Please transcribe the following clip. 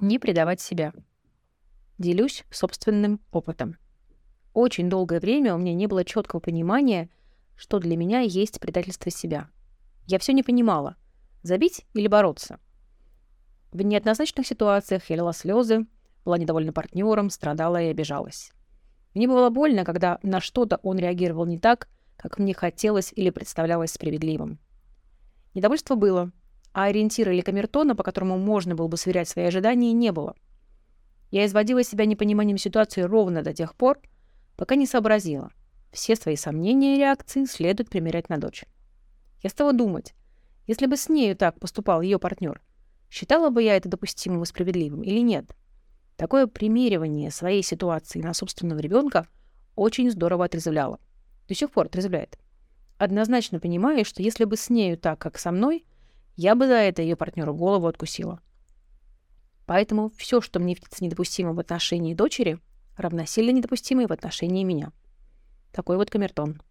Не предавать себя. Делюсь собственным опытом. Очень долгое время у меня не было четкого понимания, что для меня есть предательство себя. Я все не понимала, забить или бороться. В неоднозначных ситуациях я лила слезы, была недовольна партнером, страдала и обижалась. Мне было больно, когда на что-то он реагировал не так, как мне хотелось или представлялось справедливым. Недовольство было, а ориентира или камертона, по которому можно было бы сверять свои ожидания, не было. Я изводила себя непониманием ситуации ровно до тех пор, пока не сообразила. Все свои сомнения и реакции следует примерять на дочь. Я стала думать, если бы с нею так поступал ее партнер, считала бы я это допустимым и справедливым или нет? Такое примеривание своей ситуации на собственного ребенка очень здорово отрезвляло. До сих пор отрезвляет. Однозначно понимаю, что если бы с нею так, как со мной, я бы за это ее партнеру голову откусила. Поэтому все, что мне видится недопустимым в отношении дочери, равносильно недопустимой в отношении меня. Такой вот камертон.